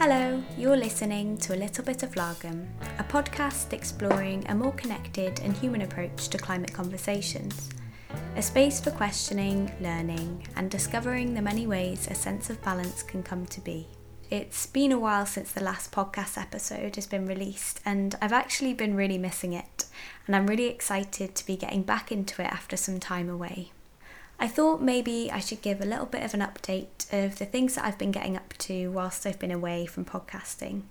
Hello, you're listening to A Little Bit of Lagom, a podcast exploring a more connected and human approach to climate conversations. A space for questioning, learning, and discovering the many ways a sense of balance can come to be. It's been a while since the last podcast episode has been released, and I've actually been really missing it, and I'm really excited to be getting back into it after some time away. I thought maybe I should give a little bit of an update of the things that I've been getting up to whilst I've been away from podcasting.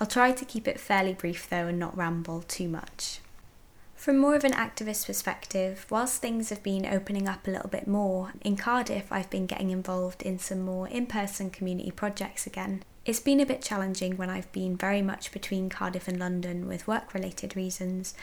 I'll try to keep it fairly brief though and not ramble too much. From more of an activist perspective, whilst things have been opening up a little bit more, in Cardiff I've been getting involved in some more in person community projects again. It's been a bit challenging when I've been very much between Cardiff and London with work related reasons,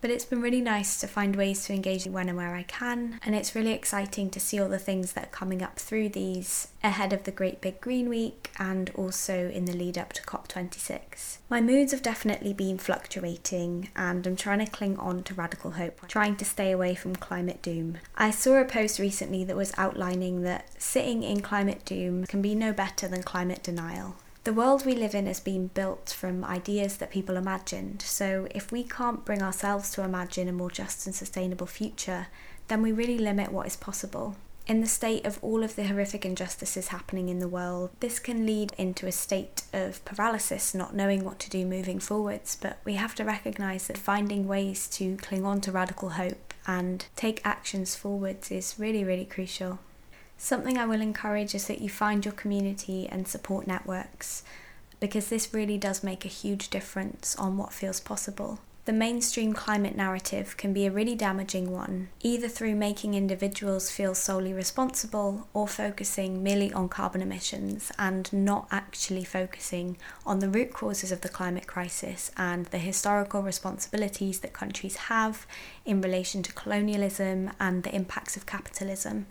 but it's been really nice to find ways to engage when and where I can, and it's really exciting to see all the things that are coming up through these ahead of the Great Big Green Week and also in the lead up to COP26. My moods have definitely been fluctuating, and I'm trying to cling on to radical hope, trying to stay away from climate doom. I saw a post recently that was outlining that sitting in climate doom can be no better than climate denial. The world we live in has been built from ideas that people imagined, so if we can't bring ourselves to imagine a more just and sustainable future, then we really limit what is possible. In the state of all of the horrific injustices happening in the world, this can lead into a state of paralysis, not knowing what to do moving forwards. But we have to recognise that finding ways to cling on to radical hope and take actions forwards is really, really crucial. Something I will encourage is that you find your community and support networks because this really does make a huge difference on what feels possible. The mainstream climate narrative can be a really damaging one, either through making individuals feel solely responsible or focusing merely on carbon emissions and not actually focusing on the root causes of the climate crisis and the historical responsibilities that countries have in relation to colonialism and the impacts of capitalism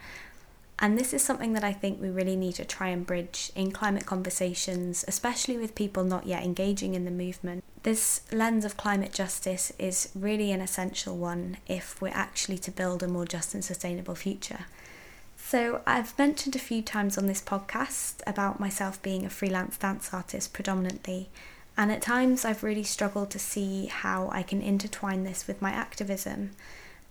and this is something that I think we really need to try and bridge in climate conversations, especially with people not yet engaging in the movement. This lens of climate justice is really an essential one if we're actually to build a more just and sustainable future. So, I've mentioned a few times on this podcast about myself being a freelance dance artist predominantly, and at times I've really struggled to see how I can intertwine this with my activism.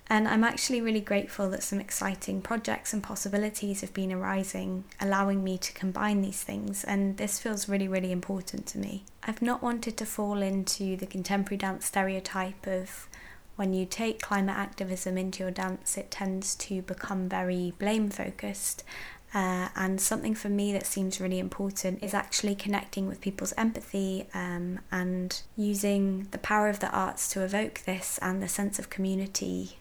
And I'm actually really grateful that some exciting projects and possibilities have been arising, allowing me to combine these things, and this feels really, really important to me. I've not wanted to fall into the contemporary dance stereotype of when you take climate activism into your dance, it tends to become very blame focused. Uh, and something for me that seems really important is actually connecting with people's empathy um, and using the power of the arts to evoke this and the sense of community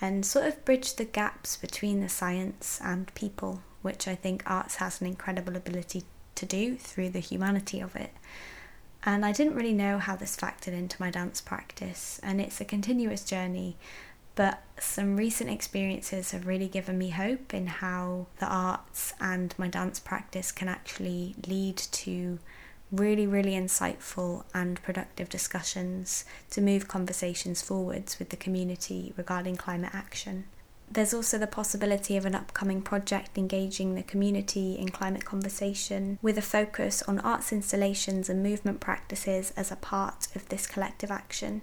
and sort of bridge the gaps between the science and people, which I think arts has an incredible ability to do through the humanity of it. And I didn't really know how this factored into my dance practice, and it's a continuous journey. But some recent experiences have really given me hope in how the arts and my dance practice can actually lead to really, really insightful and productive discussions to move conversations forwards with the community regarding climate action. There's also the possibility of an upcoming project engaging the community in climate conversation with a focus on arts installations and movement practices as a part of this collective action.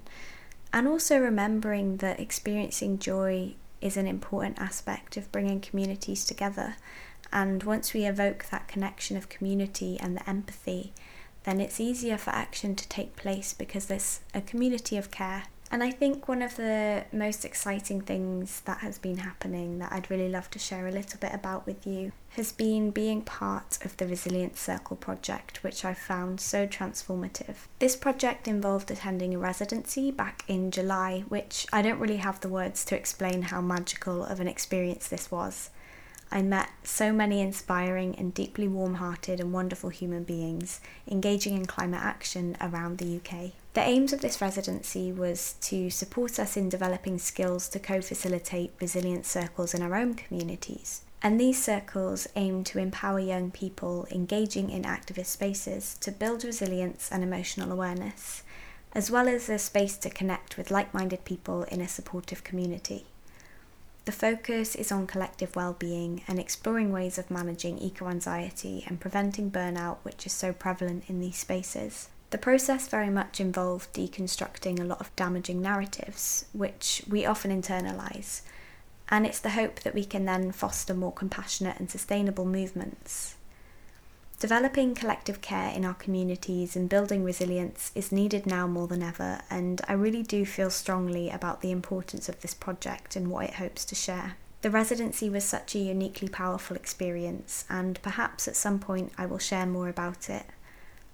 And also remembering that experiencing joy is an important aspect of bringing communities together. And once we evoke that connection of community and the empathy, then it's easier for action to take place because there's a community of care. And I think one of the most exciting things that has been happening that I'd really love to share a little bit about with you has been being part of the Resilience Circle project, which I found so transformative. This project involved attending a residency back in July, which I don't really have the words to explain how magical of an experience this was. I met so many inspiring and deeply warm hearted and wonderful human beings engaging in climate action around the UK. The aims of this residency was to support us in developing skills to co facilitate resilience circles in our own communities. And these circles aim to empower young people engaging in activist spaces to build resilience and emotional awareness, as well as a space to connect with like minded people in a supportive community. The focus is on collective well-being and exploring ways of managing eco-anxiety and preventing burnout which is so prevalent in these spaces. The process very much involved deconstructing a lot of damaging narratives, which we often internalise, and it's the hope that we can then foster more compassionate and sustainable movements. Developing collective care in our communities and building resilience is needed now more than ever, and I really do feel strongly about the importance of this project and what it hopes to share. The residency was such a uniquely powerful experience, and perhaps at some point I will share more about it.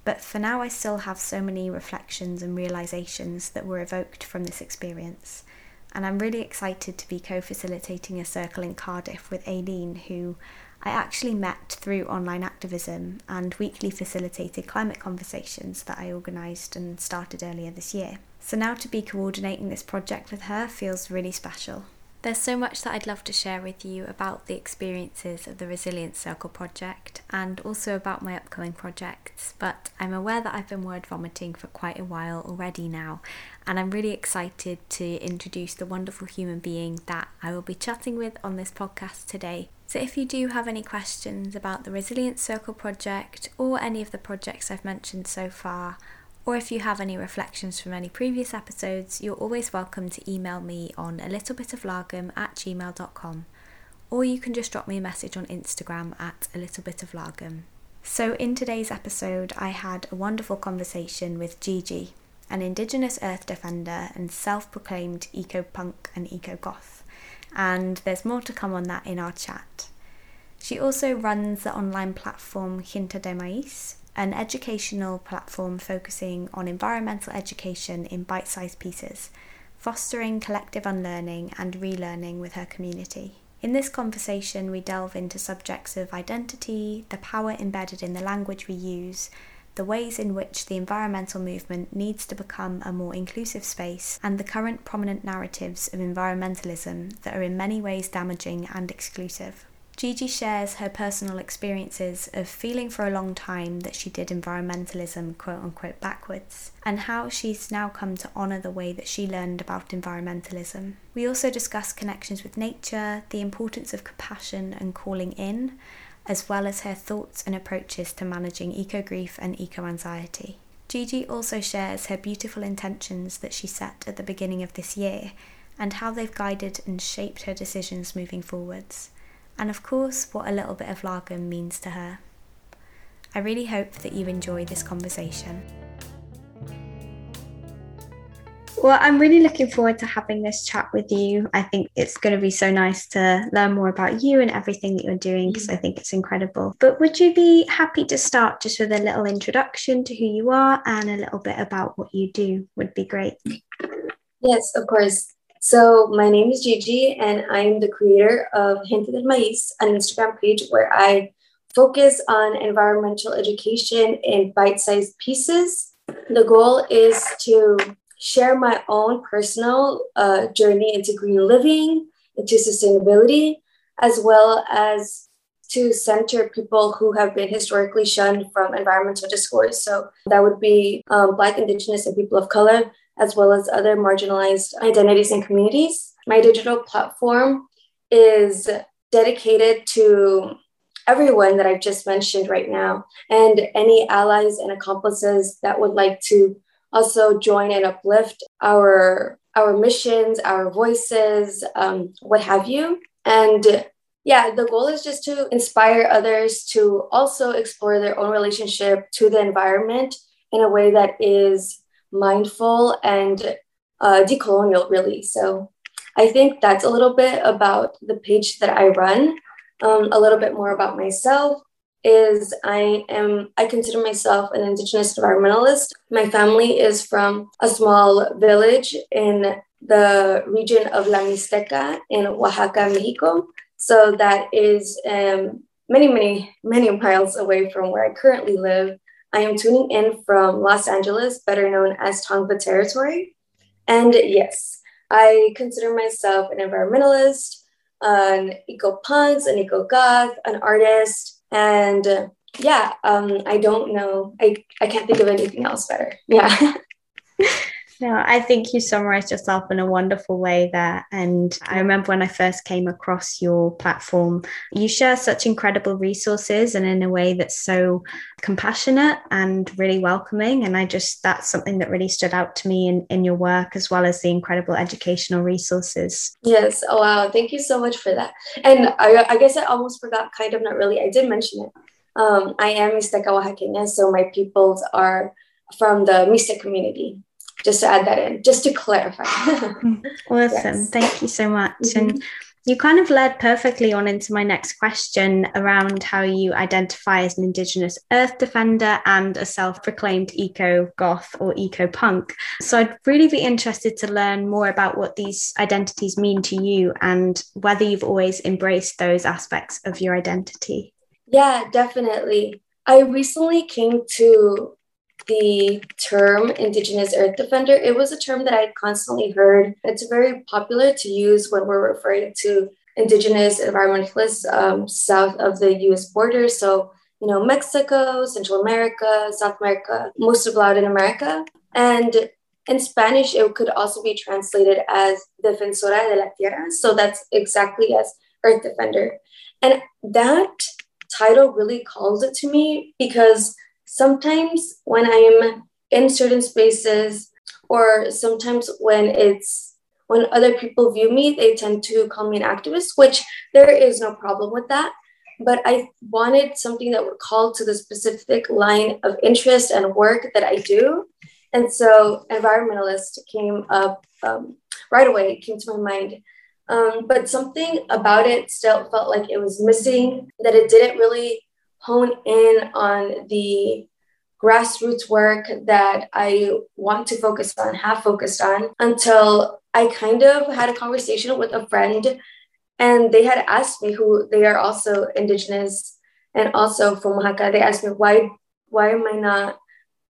But for now, I still have so many reflections and realizations that were evoked from this experience. And I'm really excited to be co facilitating a circle in Cardiff with Aileen, who I actually met through online activism and weekly facilitated climate conversations that I organised and started earlier this year. So now to be coordinating this project with her feels really special. There's so much that I'd love to share with you about the experiences of the Resilience Circle project and also about my upcoming projects, but I'm aware that I've been word vomiting for quite a while already now, and I'm really excited to introduce the wonderful human being that I will be chatting with on this podcast today. So, if you do have any questions about the Resilience Circle project or any of the projects I've mentioned so far, or if you have any reflections from any previous episodes, you're always welcome to email me on a little bit of lagom at gmail.com, or you can just drop me a message on Instagram at a little bit of lagom. So, in today's episode, I had a wonderful conversation with Gigi, an Indigenous Earth defender and self proclaimed eco punk and eco goth, and there's more to come on that in our chat. She also runs the online platform Gente del Maíz, an educational platform focusing on environmental education in bite sized pieces, fostering collective unlearning and relearning with her community. In this conversation, we delve into subjects of identity, the power embedded in the language we use, the ways in which the environmental movement needs to become a more inclusive space, and the current prominent narratives of environmentalism that are in many ways damaging and exclusive. Gigi shares her personal experiences of feeling for a long time that she did environmentalism quote unquote backwards, and how she's now come to honour the way that she learned about environmentalism. We also discuss connections with nature, the importance of compassion and calling in, as well as her thoughts and approaches to managing eco grief and eco anxiety. Gigi also shares her beautiful intentions that she set at the beginning of this year and how they've guided and shaped her decisions moving forwards and of course, what a little bit of Lagom means to her. I really hope that you enjoy this conversation. Well, I'm really looking forward to having this chat with you. I think it's going to be so nice to learn more about you and everything that you're doing because I mm. think it's incredible. But would you be happy to start just with a little introduction to who you are and a little bit about what you do? Would be great. Yes, of course. So my name is Gigi, and I'm the creator of Gente del Maíz, an Instagram page where I focus on environmental education in bite-sized pieces. The goal is to share my own personal uh, journey into green living, into sustainability, as well as to center people who have been historically shunned from environmental discourse. So that would be um, Black, Indigenous, and people of color, as well as other marginalized identities and communities. My digital platform is dedicated to everyone that I've just mentioned right now, and any allies and accomplices that would like to also join and uplift our our missions, our voices, um, what have you. And yeah, the goal is just to inspire others to also explore their own relationship to the environment in a way that is mindful and uh, decolonial, really. So I think that's a little bit about the page that I run. Um, a little bit more about myself is I am I consider myself an indigenous environmentalist. My family is from a small village in the region of La Mixteca in Oaxaca, Mexico. So that is um, many, many, many miles away from where I currently live. I am tuning in from Los Angeles, better known as Tongva Territory. And yes, I consider myself an environmentalist, an eco punk, an eco goth, an artist, and uh, yeah, um, I don't know. I, I can't think of anything else better. Yeah. No, I think you summarized yourself in a wonderful way there. And I remember when I first came across your platform, you share such incredible resources and in a way that's so compassionate and really welcoming. And I just, that's something that really stood out to me in, in your work, as well as the incredible educational resources. Yes. Oh, wow. Thank you so much for that. And I, I guess I almost forgot, kind of, not really. I did mention it. Um, I am Mixteca Oaxaqueña, so my peoples are from the Mixtec community just to add that in, just to clarify. awesome. Yes. Thank you so much. Mm-hmm. And you kind of led perfectly on into my next question around how you identify as an Indigenous Earth defender and a self proclaimed eco goth or eco punk. So I'd really be interested to learn more about what these identities mean to you and whether you've always embraced those aspects of your identity. Yeah, definitely. I recently came to the term Indigenous Earth Defender, it was a term that I constantly heard. It's very popular to use when we're referring to Indigenous environmentalists um, south of the US border. So, you know, Mexico, Central America, South America, most of Latin America. And in Spanish, it could also be translated as Defensora de la Tierra. So that's exactly as Earth Defender. And that title really calls it to me because sometimes when I'm in certain spaces, or sometimes when it's when other people view me, they tend to call me an activist, which there is no problem with that. But I wanted something that would call to the specific line of interest and work that I do. And so environmentalist came up um, right away, it came to my mind. Um, but something about it still felt like it was missing, that it didn't really hone in on the grassroots work that I want to focus on, have focused on, until I kind of had a conversation with a friend and they had asked me who they are also indigenous and also from Oaxaca. They asked me why why am I not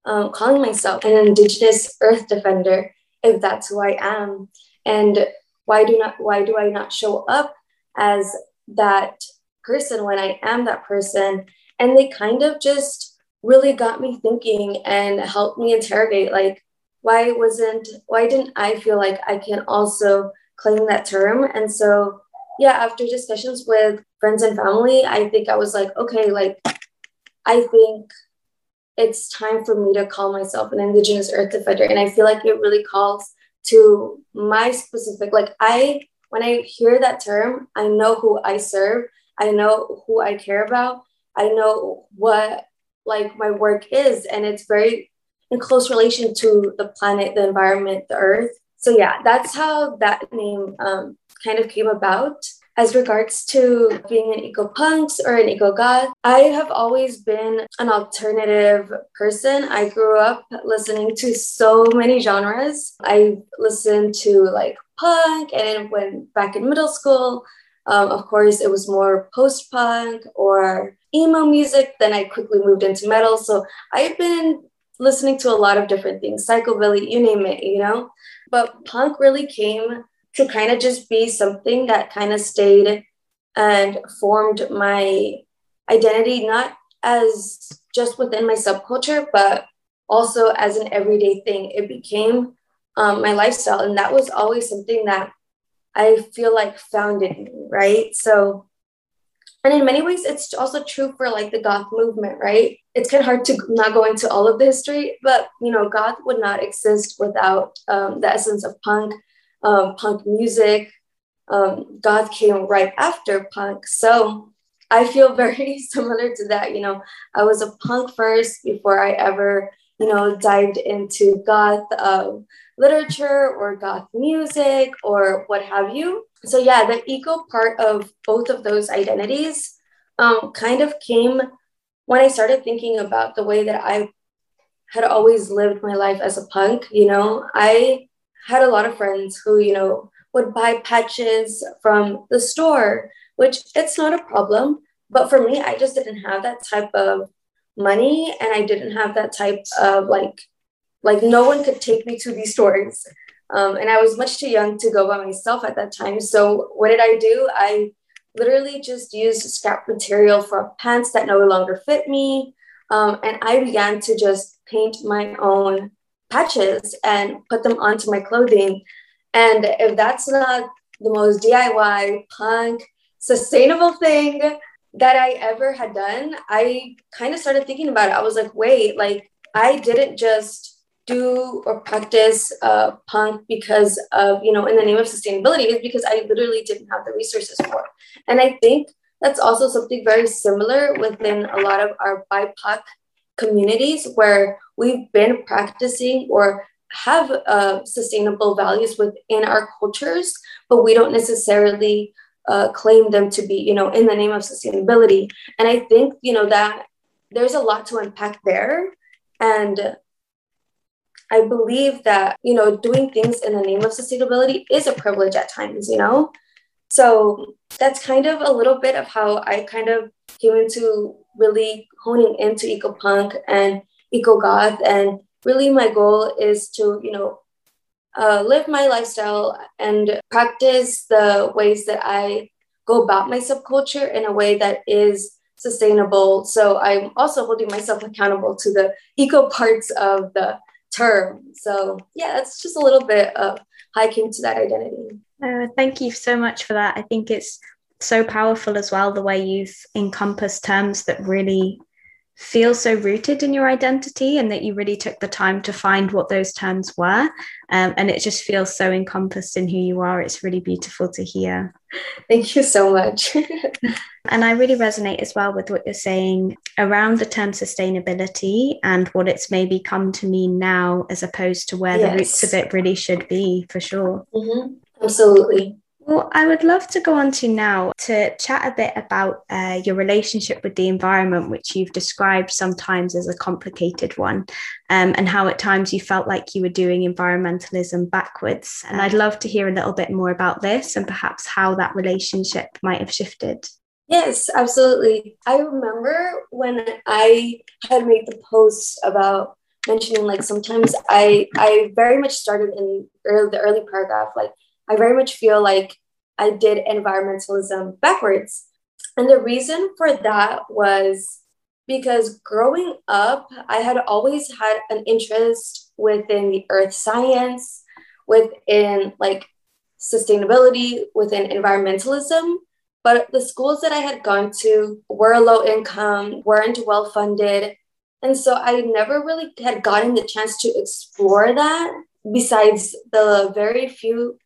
um, calling myself an indigenous earth defender if that's who I am, and why do not why do I not show up as that person when I am that person? And they kind of just really got me thinking and helped me interrogate like why wasn't why didn't I feel like I can also claim that term? And so yeah, after discussions with friends and family, I think I was like, okay, like I think it's time for me to call myself an Indigenous Earth Defender. And I feel like it really calls to my specific, like I, when I hear that term, I know who I serve, I know who I care about, I know what like my work is. And it's very in close relation to the planet, the environment, the earth. So yeah, that's how that name um, kind of came about. As regards to being an eco punks or an eco goth, I have always been an alternative person. I grew up listening to so many genres. I listened to like punk, and when back in middle school, um, of course, it was more post punk or emo music. Then I quickly moved into metal. So I've been listening to a lot of different things, psychobilly, you name it, you know? But punk really came to kind of just be something that kind of stayed and formed my identity, not as just within my subculture, but also as an everyday thing. It became um, my lifestyle. And that was always something that I feel like founded me, right? So and in many ways, it's also true for like the goth movement, right? It's kind of hard to not go into all of the history, but you know, goth would not exist without um, the essence of punk, um, punk music. Um, goth came right after punk. So I feel very similar to that. You know, I was a punk first before I ever, you know, dived into goth uh, literature or goth music or what have you. So yeah the eco part of both of those identities um, kind of came when i started thinking about the way that i had always lived my life as a punk you know. I had a lot of friends who you know would buy patches from the store which it's not a problem. But for me i just didn't have that type of money and i didn't have that type of like like no one could take me to these stores um, and I was much too young to go by myself at that time. So what did I do? I literally just used scrap material for pants that no longer fit me. Um, and I began to just paint my own patches and put them onto my clothing. And if that's not the most DIY, punk, sustainable thing that I ever had done, I kind of started thinking about it. I was like, wait, like I didn't just do or practice uh, punk because of, you know, in the name of sustainability, is because I literally didn't have the resources for it. And I think that's also something very similar within a lot of our BIPOC communities where we've been practicing or have uh, sustainable values within our cultures, but we don't necessarily uh, claim them to be, you know, in the name of sustainability. And I think, you know, that there's a lot to unpack there. And I believe that, you know, doing things in the name of sustainability is a privilege at times, you know? So that's kind of a little bit of how I kind of came into really honing into eco punk and eco goth. And really, my goal is to, you know, uh, live my lifestyle and practice the ways that I go about my subculture in a way that is sustainable. So I'm also holding myself accountable to the eco parts of the term. So yeah, it's just a little bit of how I came to that identity. Uh, thank you so much for that. I think it's so powerful as well the way you've encompassed terms that really feel so rooted in your identity and that you really took the time to find what those terms were. Um, and it just feels so encompassed in who you are. It's really beautiful to hear. Thank you so much. And i really resonate as well with what you're saying around the term sustainability and what it's maybe come to mean now as opposed to where yes. the roots of it really should be for sure. Mm-hmm. absolutely well, I would love to go on to now to chat a bit about uh, your relationship with the environment, which you've described sometimes as a complicated one, um, and how at times you felt like you were doing environmentalism backwards. And I'd love to hear a little bit more about this and perhaps how that relationship might have shifted. Yes, absolutely. I remember when I had made the post about mentioning like sometimes I I very much started in early, the early paragraph like I very much feel like I did environmentalism backwards. And the reason for that was because growing up, I had always had an interest within the earth science, within like sustainability, within environmentalism. But the schools that I had gone to were low income, weren't well funded. And so I never really had gotten the chance to explore that besides the very few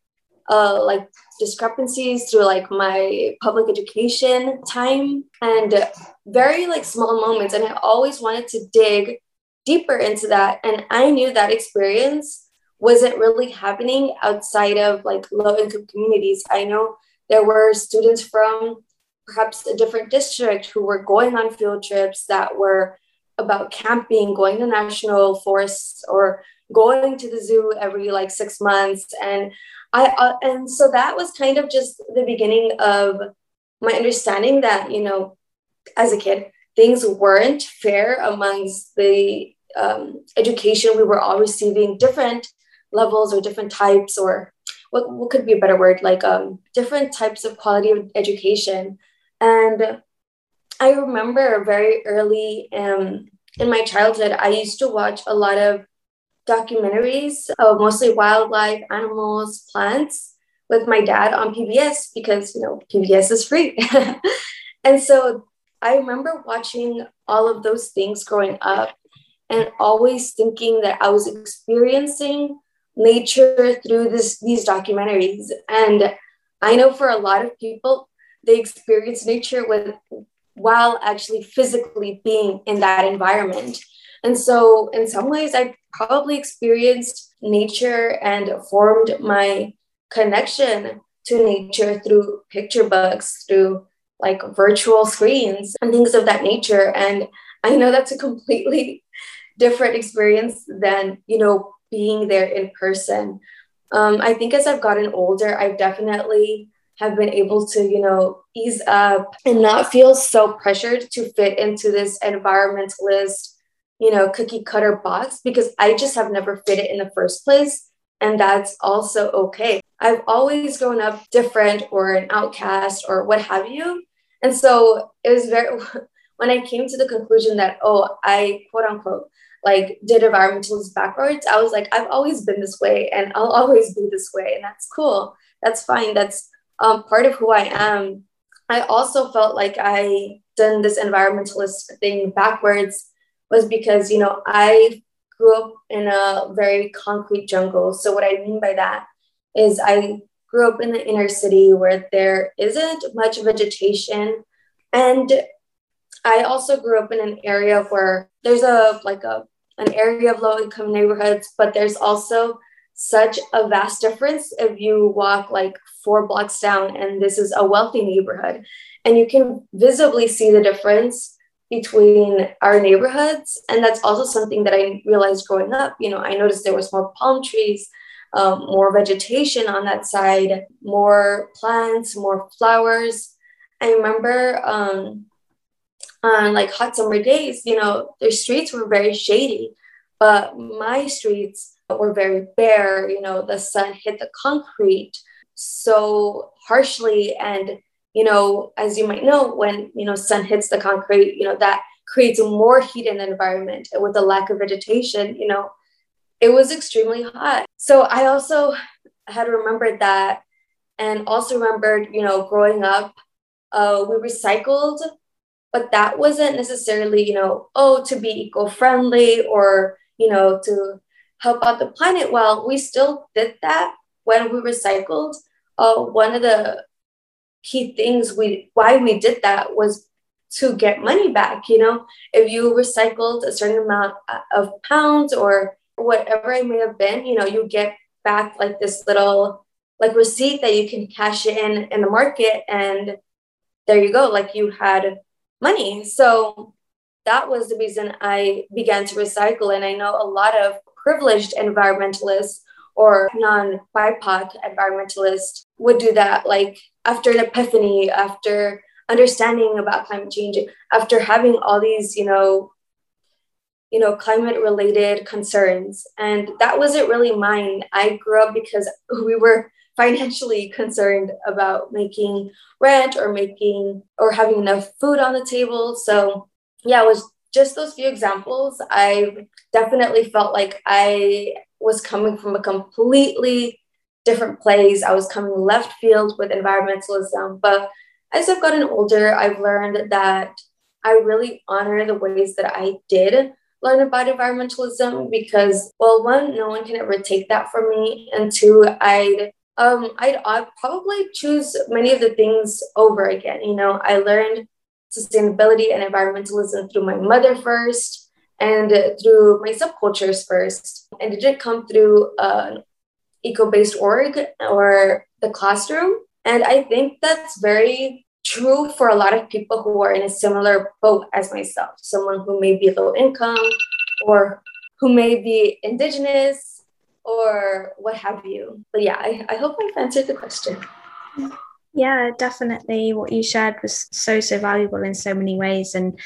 uh, like discrepancies through like my public education time and very like small moments. And i always wanted to dig deeper into that. And i knew that experience wasn't really happening outside of like low income communities. I know there were students from perhaps a different district who were going on field trips that were about camping going to national forests or going to the zoo every like six months. And I uh, and so that was kind of just the beginning of my understanding that you know, as a kid, things weren't fair amongst the um, education we were all receiving, different levels or different types, or what, what could be a better word, like um, different types of quality of education. And I remember very early um, in my childhood, I used to watch a lot of documentaries of mostly wildlife, animals, plants with my dad on PBS because, you know, PBS is free. and so I remember watching all of those things growing up and always thinking that I was experiencing nature through this these documentaries. And I know for a lot of people, they experience nature with while actually physically being in that environment. And so, in some ways, I probably experienced nature and formed my connection to nature through picture books, through like virtual screens and things of that nature. And I know that's a completely different experience than, you know, being there in person. Um, I think as I've gotten older, I've definitely have been able to, you know, ease up and not feel so pressured to fit into this environmentalist you know, cookie cutter box because I just have never fit it in the first place. And that's also okay. I've always grown up different or an outcast or what have you. And so it was very, when I came to the conclusion that, oh, I quote unquote like did environmentalism backwards, I was like, I've always been this way and I'll always be this way. And that's cool. That's fine. That's um, part of who I am. I also felt like I done this environmentalist thing backwards was because, you know, I grew up in a very concrete jungle. So what I mean by that is I grew up in the inner city where there isn't much vegetation and I also grew up in an area where there's a like a an area of low income neighborhoods, but there's also such a vast difference if you walk like four blocks down and this is a wealthy neighborhood. And you can visibly see the difference between our neighborhoods. And that's also something that I realized growing up. You know, I noticed there was more palm trees, um, more vegetation on that side, more plants, more flowers. I remember um, on like hot summer days, you know, their streets were very shady, but my streets were very bare. You know, the sun hit the concrete so harshly. And, you know, as you might know, when, you know, sun hits the concrete, you know, that creates more heat in the environment. And with the lack of vegetation, you know, it was extremely hot. So I also had remembered that and also remembered, you know, growing up, uh, we recycled but that wasn't necessarily you know oh to be eco-friendly or you know to help out the planet well we still did that when we recycled uh, one of the key things we why we did that was to get money back you know if you recycled a certain amount uh, of pounds or whatever it may have been you know you get back like this little like receipt that you can cash in in the market and there you go like you had money. So that was the reason I began to recycle. And I know a lot of privileged environmentalists or non BIPOC environmentalists would do that, like after an epiphany, after understanding about climate change, after having all these, you know, you know, climate related concerns. And that wasn't really mine. I grew up because we were financially concerned about making rent or making or having enough food on the table. So, yeah, it was just those few examples. I definitely felt like I was coming from a completely different plays. I was coming left field with environmentalism. But as I've gotten older, I've learned that I really honor the ways that I did learn about environmentalism because, well, one, no one can ever take that from me. And two, I'd um, I'd, I'd probably choose many of the things over again. You know, I learned sustainability and environmentalism through my mother first and through my subcultures first. And it didn't come through an eco-based org or the classroom. And I think that's very true for a lot of people who are in a similar boat as myself, someone who may be low income or who may be indigenous or what have you. But yeah, I, I hope I've answered the question. Yeah, definitely. What you shared was so, so valuable in so many ways. And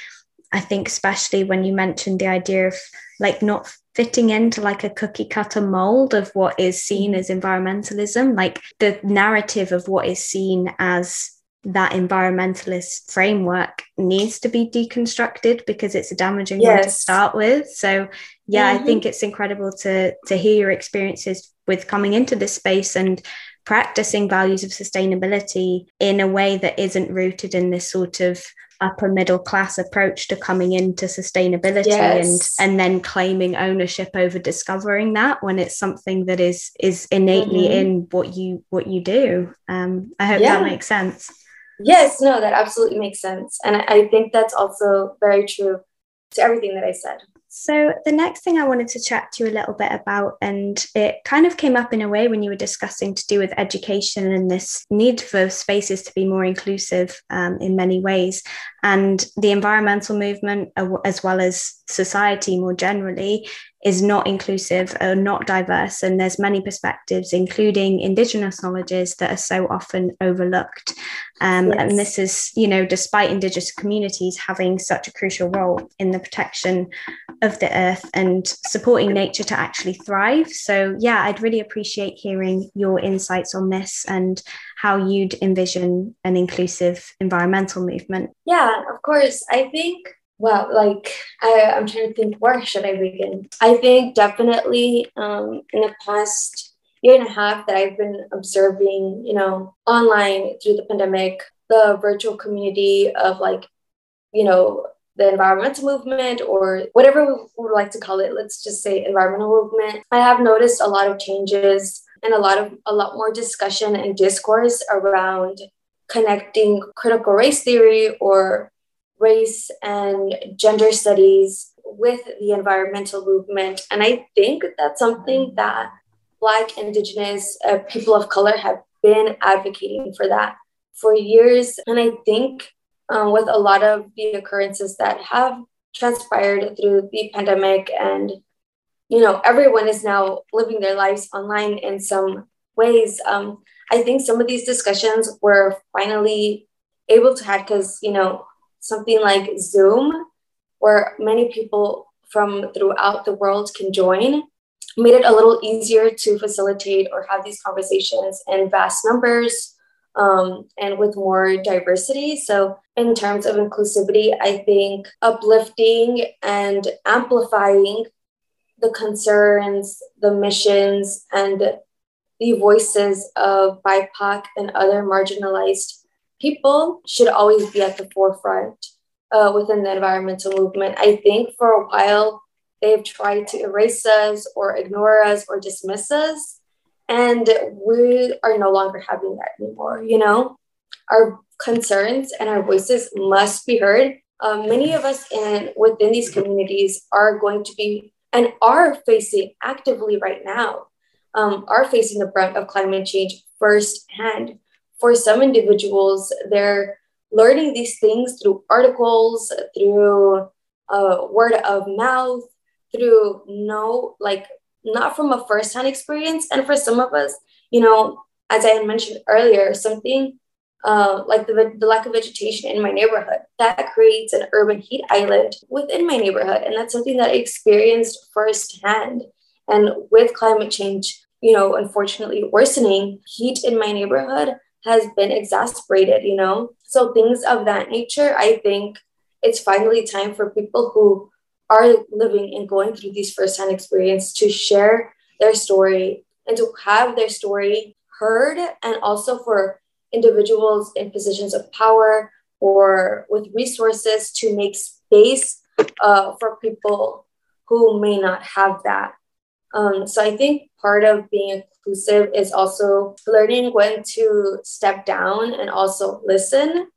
I think, especially when you mentioned the idea of like not fitting into like a cookie cutter mold of what is seen as environmentalism, like the narrative of what is seen as that environmentalist framework needs to be deconstructed because it's a damaging yes. one to start with. So yeah, mm-hmm. I think it's incredible to to hear your experiences with coming into this space and practicing values of sustainability in a way that isn't rooted in this sort of upper middle class approach to coming into sustainability yes. and and then claiming ownership over discovering that when it's something that is is innately mm-hmm. in what you what you do um i hope yeah. that makes sense Yes, no, that absolutely makes sense. And I think that's also very true to everything that I said. So, the next thing I wanted to chat to you a little bit about, and it kind of came up in a way when you were discussing to do with education and this need for spaces to be more inclusive um, in many ways, and the environmental movement, as well as society more generally, is not inclusive or not diverse and there's many perspectives including indigenous knowledges that are so often overlooked um, yes. and this is you know despite indigenous communities having such a crucial role in the protection of the earth and supporting nature to actually thrive. So, yeah, I'd really appreciate hearing your insights on this and how you'd envision an inclusive environmental movement. Yeah, of course. I think well, like I, I'm trying to think where should I begin? I think definitely um, in the past year and a half that I've been observing, you know, online through the pandemic, the virtual community of like, you know, the environmental movement or whatever we would like to call it, let's just say environmental movement. I have noticed a lot of changes and a lot of a lot more discussion and discourse around connecting critical race theory or race and gender studies with the environmental movement. And I think that's something that Black, Indigenous, uh, people of color have been advocating for that for years. And I think um, with a lot of the occurrences that have transpired through the pandemic and you know everyone is now living their lives online in some ways um, i think some of these discussions were finally able to have because you know something like zoom where many people from throughout the world can join made it a little easier to facilitate or have these conversations in vast numbers um, and with more diversity. So, in terms of inclusivity, I think uplifting and amplifying the concerns, the missions, and the voices of BIPOC and other marginalized people should always be at the forefront uh, within the environmental movement. I think for a while, they've tried to erase us or ignore us or dismiss us and we are no longer having that anymore you know? Our concerns and our voices must be heard. Um, many of us in within these communities are going to be and are facing actively right now um, are facing the brunt of climate change firsthand for some individuals they're learning these things through articles through uh, word of mouth through no like not from a first-hand experience. And for some of us you know as i had mentioned earlier something uh, like the, the lack of vegetation in my neighborhood that creates an urban heat island within my neighborhood. And that's something that i experienced firsthand. And with climate change you know unfortunately worsening heat in my neighborhood has been exasperated you know? So things of that nature i think it's finally time for people who are living and going through these firsthand experience to share their story and to have their story heard and also for individuals in positions of power or with resources to make space uh, for people who may not have that um, so i think part of being inclusive is also learning when to step down and also listen.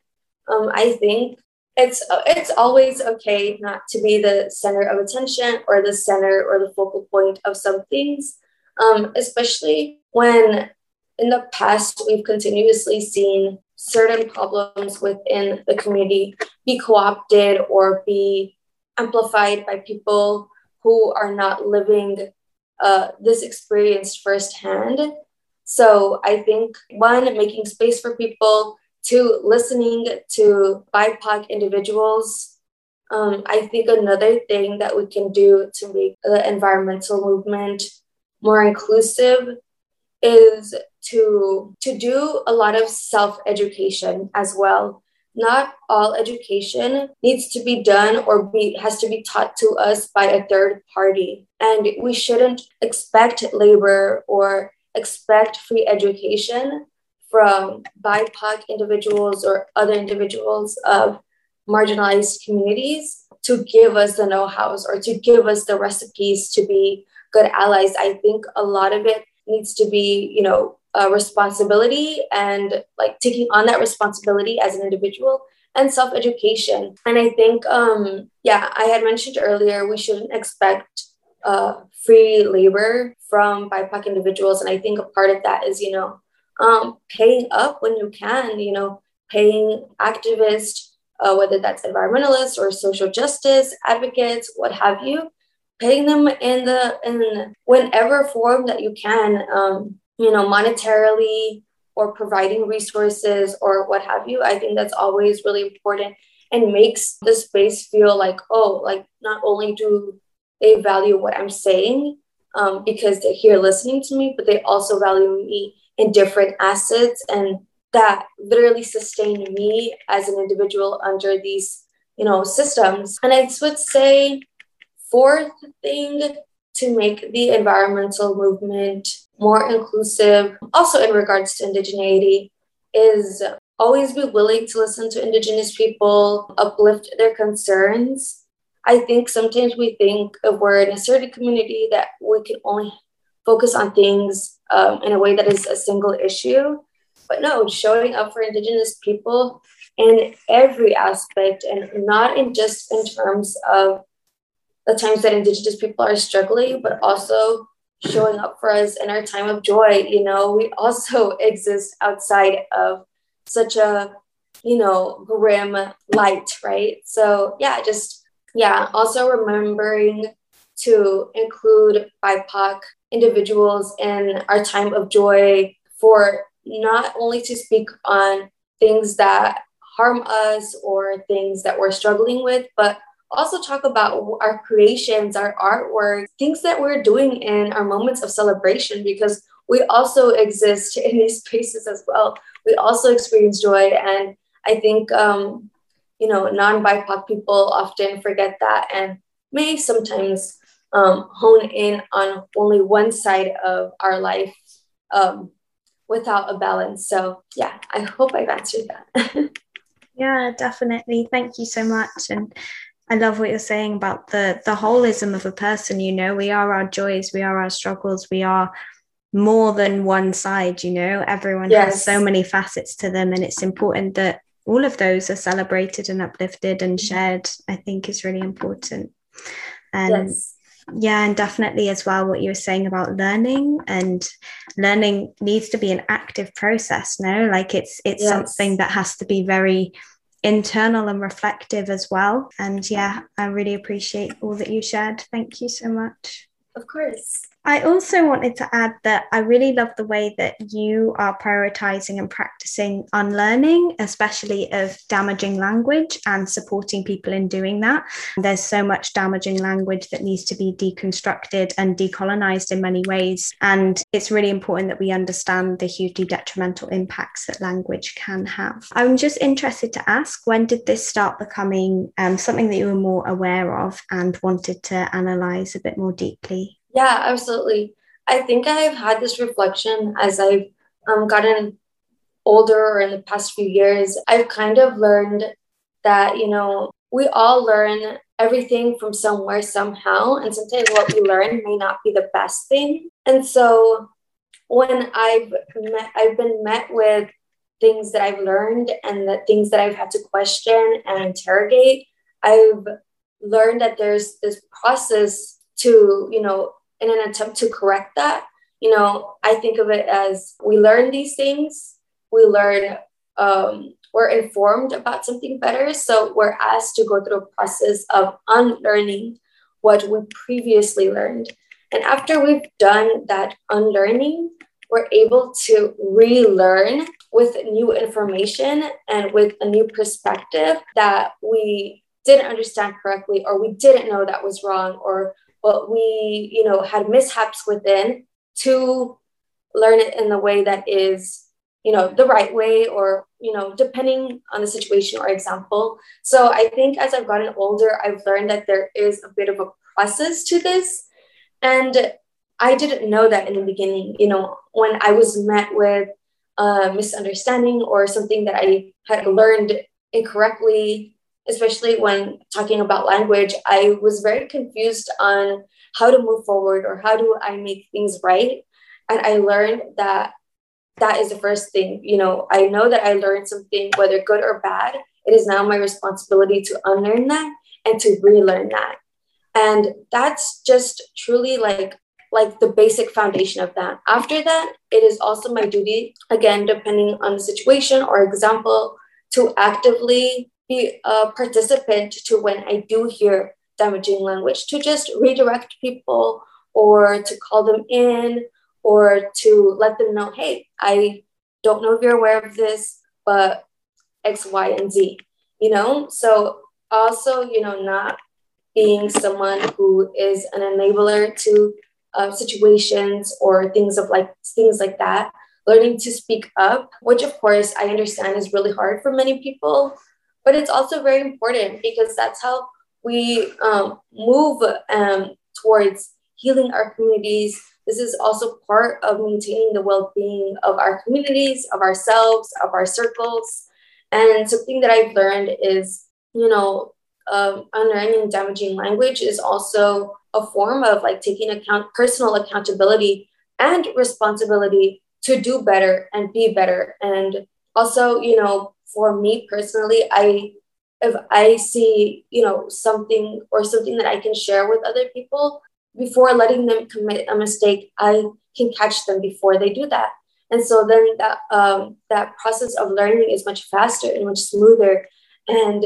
Um, i think it's it's always okay not to be the center of attention or the center or the focal point of some things. Um, especially when in the past we've continuously seen certain problems within the community be co-opted or be amplified by people who are not living uh, this experience firsthand so i think one making space for people to listening to BIPOC individuals. Um, I think another thing that we can do to make the environmental movement more inclusive is to, to do a lot of self education as well. Not all education needs to be done or be, has to be taught to us by a third party. And we shouldn't expect labor or expect free education from BIPOC individuals or other individuals of marginalized communities to give us the know-hows or to give us the recipes to be good allies. I think a lot of it needs to be, you know, a responsibility and like taking on that responsibility as an individual and self-education. And I think, um, yeah, I had mentioned earlier we shouldn't expect uh, free labor from BIPOC individuals, and I think a part of that is, you know, um, paying up when you can, you know, paying activists, uh, whether that's environmentalists or social justice advocates, what have you, paying them in the in whenever form that you can, um, you know, monetarily or providing resources or what have you. I think that's always really important and makes the space feel like, oh, like not only do they value what I'm saying um, because they're here listening to me, but they also value me in different assets and that literally sustain me as an individual under these, you know, systems. And I would say fourth thing to make the environmental movement more inclusive, also in regards to indigeneity, is always be willing to listen to Indigenous people, uplift their concerns. I think sometimes we think if we're in a certain community that we can only focus on things um, in a way that is a single issue. But no, showing up for Indigenous people in every aspect and not in just in terms of the times that Indigenous people are struggling, but also showing up for us in our time of joy. You know, we also exist outside of such a, you know, grim light, right? So, yeah, just, yeah, also remembering to include BIPOC individuals in our time of joy for not only to speak on things that harm us or things that we're struggling with, but also talk about our creations, our artwork, things that we're doing in our moments of celebration, because we also exist in these spaces as well. We also experience joy. And I think, um, you know, non BIPOC people often forget that and may sometimes um, hone in on only one side of our life um, without a balance. So, yeah, I hope I've answered that. yeah, definitely. Thank you so much. And I love what you're saying about the the holism of a person. You know, we are our joys, we are our struggles, we are more than one side. You know, everyone yes. has so many facets to them, and it's important that all of those are celebrated and uplifted and mm-hmm. shared. I think is really important. And yes. yeah, and definitely as well what you were saying about learning and learning needs to be an active process. No, like it's it's yes. something that has to be very internal and reflective as well. And yeah, I really appreciate all that you shared. Thank you so much. Of course. I also wanted to add that I really love the way that you are prioritizing and practicing unlearning, especially of damaging language and supporting people in doing that. There's so much damaging language that needs to be deconstructed and decolonized in many ways. And it's really important that we understand the hugely detrimental impacts that language can have. I'm just interested to ask when did this start becoming um, something that you were more aware of and wanted to analyze a bit more deeply? Yeah, absolutely. I think I've had this reflection as I've um, gotten older or in the past few years. I've kind of learned that, you know, we all learn everything from somewhere somehow. And sometimes what we learn may not be the best thing. And so when I've met, I've been met with things that I've learned and the things that I've had to question and interrogate, I've learned that there's this process to, you know, in an attempt to correct that. You know, I think of it as we learn these things, we learn, um, we're informed about something better. So we're asked to go through a process of unlearning what we previously learned. And after we've done that unlearning, we're able to relearn with new information and with a new perspective that we didn't understand correctly or we didn't know that was wrong or but we, you know, had mishaps within to learn it in the way that is, you know, the right way or, you know, depending on the situation or example. So I think as I've gotten older, I've learned that there is a bit of a process to this. And I didn't know that in the beginning, you know, when I was met with a misunderstanding or something that I had learned incorrectly especially when talking about language, I was very confused on how to move forward or how do I make things right. And I learned that that is the first thing. You know, I know that I learned something, whether good or bad. It is now my responsibility to unlearn that and to relearn that. And that's just truly like like the basic foundation of that. After that, it is also my duty, again, depending on the situation or example, to actively be a participant to when I do hear damaging language, to just redirect people or to call them in or to let them know, hey, I don't know if you're aware of this, but X, Y, and Z, you know? So also, you know, not being someone who is an enabler to uh, situations or things of like things like that learning to speak up which of course i understand is really hard for many people but it's also very important because that's how we um, move um, towards healing our communities. This is also part of maintaining the well-being of our communities of ourselves of our circles. And something that i've learned is you know um, unlearning damaging language is also a form of like taking account personal accountability and responsibility to do better and be better. And also you know for me personally i if i see you know something or something that i can share with other people before letting them commit a mistake i can catch them before they do that and so then that um, that process of learning is much faster and much smoother and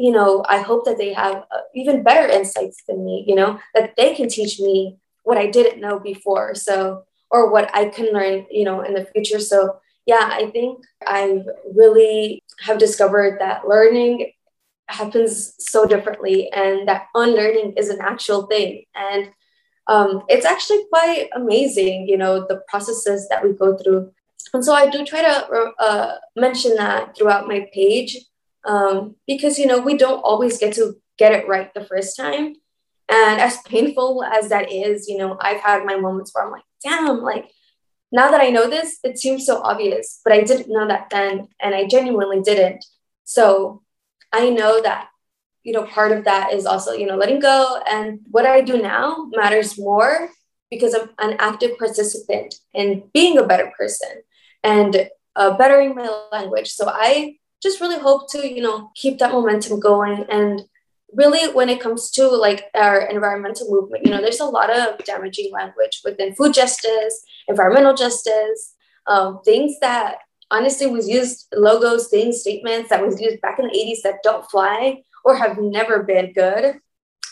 you know, I hope that they have uh, even better insights than me, you know, that they can teach me what I didn't know before. So, or what I can learn, you know, in the future. So, yeah, I think I really have discovered that learning happens so differently and that unlearning is an actual thing. And um, it's actually quite amazing, you know, the processes that we go through. And so I do try to uh, mention that throughout my page um, because you know we don't always get to get it right the first time and as painful as that is you know i've had my moments where i'm like damn like now that i know this it seems so obvious but i didn't know that then and i genuinely didn't. So i know that you know part of that is also you know letting go and what i do now matters more because i'm an active participant in being a better person and uh, bettering my language. So i just really hope to you know keep that momentum going and really when it comes to like our environmental movement you know there's a lot of damaging language within food justice environmental justice um, things that honestly was used logos things statements that was used back in the 80s that don't fly or have never been good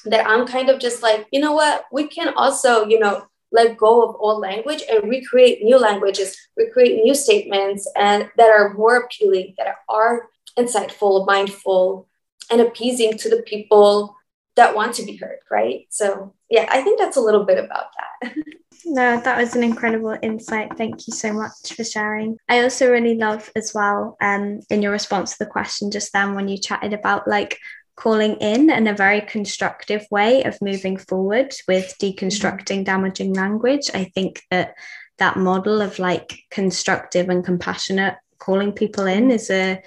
that i'm kind of just like you know what? We can also you know let go of old language and recreate new languages, recreate new statements and that are more appealing, that are insightful, mindful, and appeasing to the people that want to be heard, right? So yeah, I think that's a little bit about that. no, that was an incredible insight. Thank you so much for sharing. I also really love as well, um, in your response to the question just then when you chatted about like calling in and a very constructive way of moving forward with deconstructing damaging language. I think that that model of like constructive and compassionate calling people in is a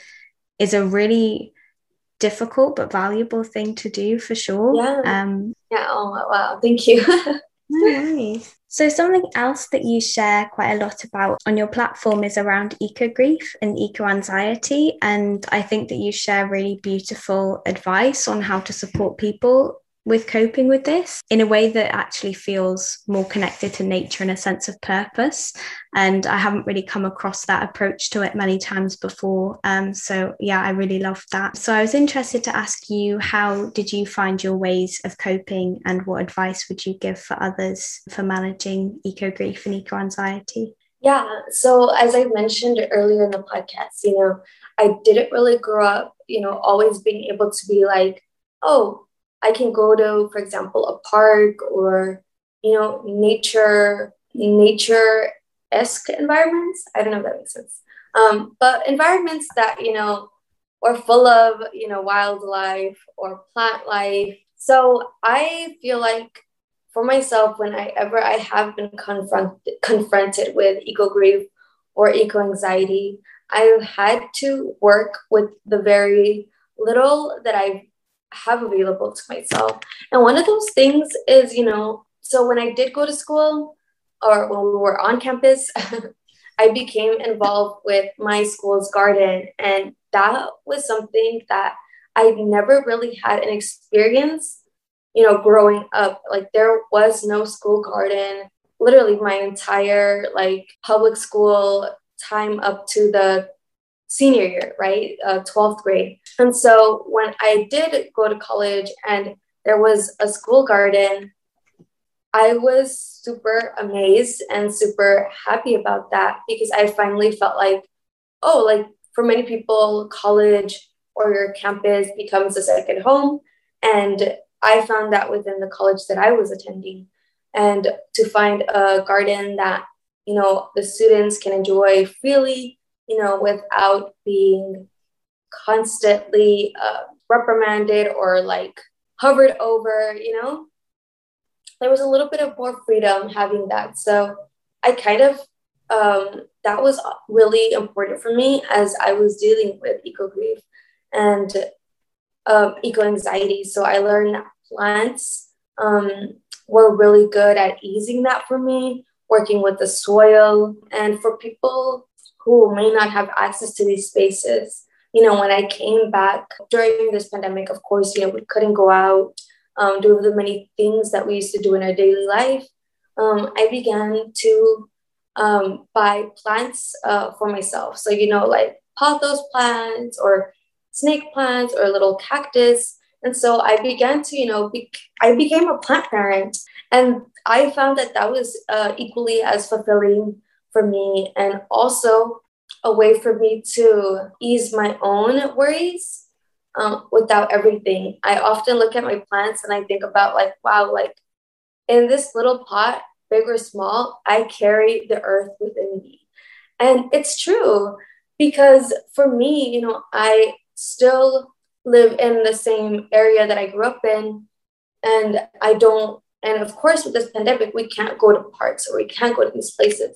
is a really difficult but valuable thing to do for sure. Yeah. Um, yeah. Oh wow! Thank you. no. So, something else that you share quite a lot about on your platform is around eco grief and eco anxiety. And I think that you share really beautiful advice on how to support people with coping with this in a way that actually feels more connected to nature and a sense of purpose. And I haven't really come across that approach to it many times before. Um, so, yeah, I really love that. So, I was interested to ask you how did you find your ways of coping and what advice would you give for others for managing eco grief and eco anxiety? Yeah, so as I mentioned earlier in the podcast, you know, I didn't really grow up, you know, always being able to be like, oh, I can go to, for example, a park or, you know, nature, nature esque environments. I don't know if that makes sense. Um, but environments that, you know, are full of, you know, wildlife or plant life. So I feel like for myself, when I ever I have been confront, confronted with eco grief or eco anxiety, I've had to work with the very little that I've have available to myself. And one of those things is, you know, so when I did go to school or when we were on campus, I became involved with my school's garden. And that was something that I never really had an experience, you know, growing up. Like there was no school garden. Literally my entire like public school time up to the senior year, right? Uh, 12th grade. And so when I did go to college and there was a school garden, I was super amazed and super happy about that because I finally felt like, oh, like for many people, college or your campus becomes a second home. And I found that within the college that I was attending. And to find a garden that, you know, the students can enjoy freely, you know, without being constantly uh, reprimanded or like hovered over, you know, there was a little bit of more freedom having that. So I kind of, um, that was really important for me as I was dealing with eco grief and um, eco anxiety. So I learned that plants um, were really good at easing that for me, working with the soil. And for people who may not have access to these spaces, you know, when I came back during this pandemic, of course, you know, we couldn't go out, um, do the many things that we used to do in our daily life. Um, I began to um, buy plants uh, for myself. So, you know, like pothos plants or snake plants or little cactus. And so I began to, you know, be- I became a plant parent. And I found that that was uh, equally as fulfilling for me and also a way for me to ease my own worries um, without everything. I often look at my plants and I think about, like, wow, like in this little pot, big or small, I carry the earth within me. And it's true because for me, you know, I still live in the same area that I grew up in. And I don't, and of course, with this pandemic, we can't go to parks or we can't go to these places.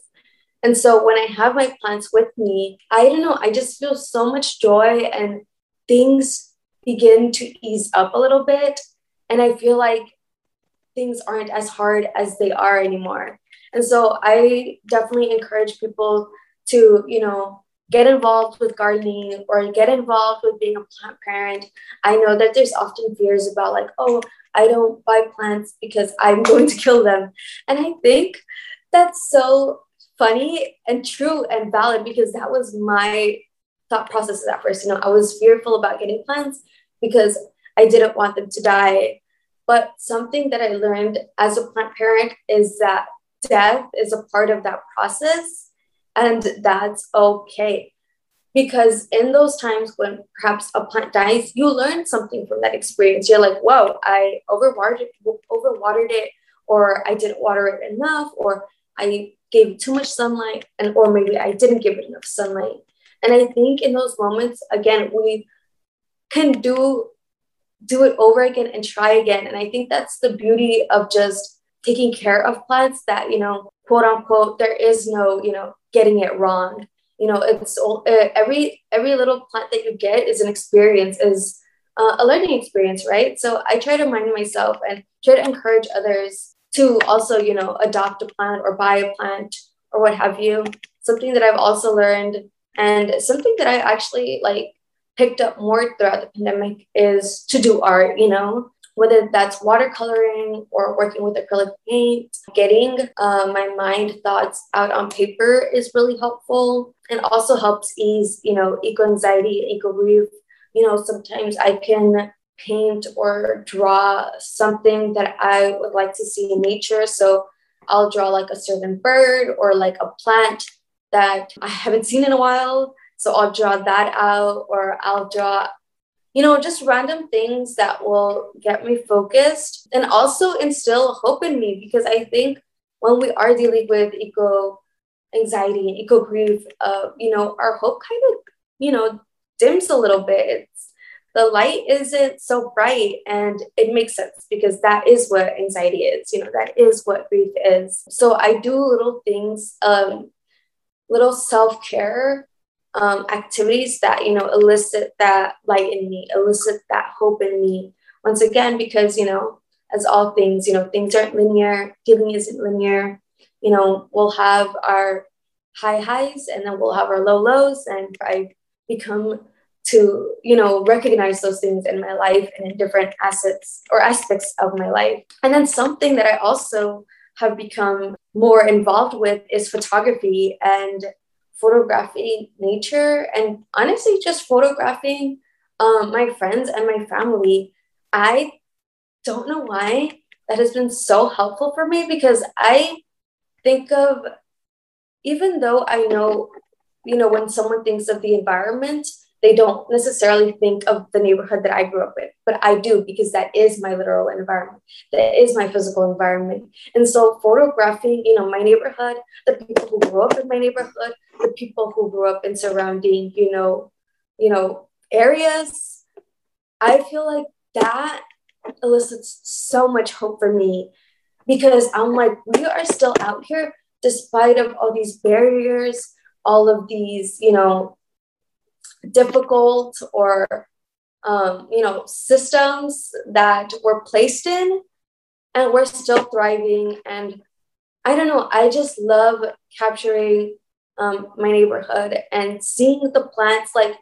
And so when I have my plants with me, I don't know, I just feel so much joy and things begin to ease up a little bit. And I feel like things aren't as hard as they are anymore. And so I definitely encourage people to, you know, get involved with gardening or get involved with being a plant parent. I know that there's often fears about, like, oh, I don't buy plants because I'm going to kill them. And I think that's so funny and true and valid because that was my thought process at first. You know, I was fearful about getting plants because I didn't want them to die. But something that I learned as a plant parent is that death is a part of that process and that's okay. Because in those times when perhaps a plant dies, you learn something from that experience. You're like, whoa, I overwatered overwatered it, or I didn't water it enough, or I gave too much sunlight, and or maybe I didn't give it enough sunlight. And I think in those moments, again, we can do do it over again and try again. And I think that's the beauty of just taking care of plants that, you know, quote unquote, there is no, you know, getting it wrong. You know, it's all, uh, every every little plant that you get is an experience, is uh, a learning experience, right? So I try to remind myself and try to encourage others to also, you know, adopt a plant or buy a plant or what have you. Something that I've also learned and something that I actually like picked up more throughout the pandemic is to do art, you know, whether that's watercoloring or working with acrylic paint. Getting uh, my mind thoughts out on paper is really helpful and also helps ease, you know, eco anxiety eco grief. You know, sometimes I can paint or draw something that I would like to see in nature. So I'll draw like a certain bird or like a plant that I haven't seen in a while. So I'll draw that out, or I'll draw you know, just random things that will get me focused and also instill hope in me because I think when we are dealing with eco anxiety and eco grief, uh, you know, our hope kind of, you know, dims a little bit. It's, the light isn't so bright and it makes sense because that is what anxiety is you know that is what grief is. So i do little things um little self-care um, activities that you know elicit that light in me elicit that hope in me. Once again because you know as all things you know things aren't linear healing isn't linear you know we'll have our high highs and then we'll have our low lows and i become to you know recognize those things in my life and in different assets or aspects of my life and then something that i also have become more involved with is photography and photographing nature and honestly just photographing um, my friends and my family. I don't know why that has been so helpful for me because I think of, even though I know, you know, when someone thinks of the environment, they don't necessarily think of the neighborhood that I grew up in, but I do because that is my literal environment. That is my physical environment. And so photographing, you know, my neighborhood, the people who grew up in my neighborhood, the people who grew up in surrounding, you know, you know, areas, I feel like that elicits so much hope for me because I'm like, we are still out here despite of all these barriers, all of these, you know, difficult or um, you know systems that we're placed in and we're still thriving. And i don't know i just love capturing um, my neighborhood and seeing the plants like